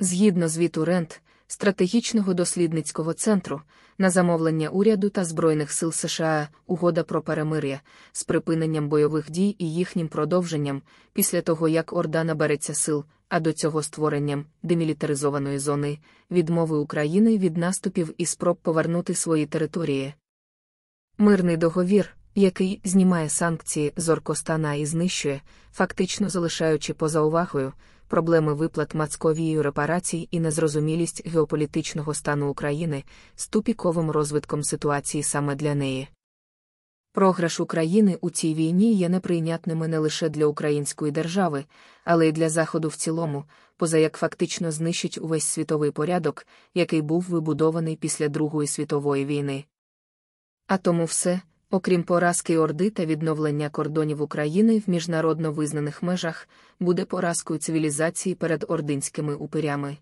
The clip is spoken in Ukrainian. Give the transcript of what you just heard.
Згідно звіту RAND, стратегічного дослідницького центру, на замовлення уряду та Збройних сил США угода про перемир'я з припиненням бойових дій і їхнім продовженням після того, як Орда набереться сил, а до цього створенням демілітаризованої зони, відмови України від наступів і спроб повернути свої території. Мирний договір, який знімає санкції з Оркостана і знищує, фактично залишаючи поза увагою, проблеми виплат Мацковією репарацій і незрозумілість геополітичного стану України з тупіковим розвитком ситуації саме для неї. Програш України у цій війні є неприйнятними не лише для української держави, але й для Заходу в цілому, поза як фактично знищить увесь світовий порядок, який був вибудований після Другої світової війни. А тому все, окрім поразки Орди та відновлення кордонів України в міжнародно визнаних межах, буде поразкою цивілізації перед ординськими упирями.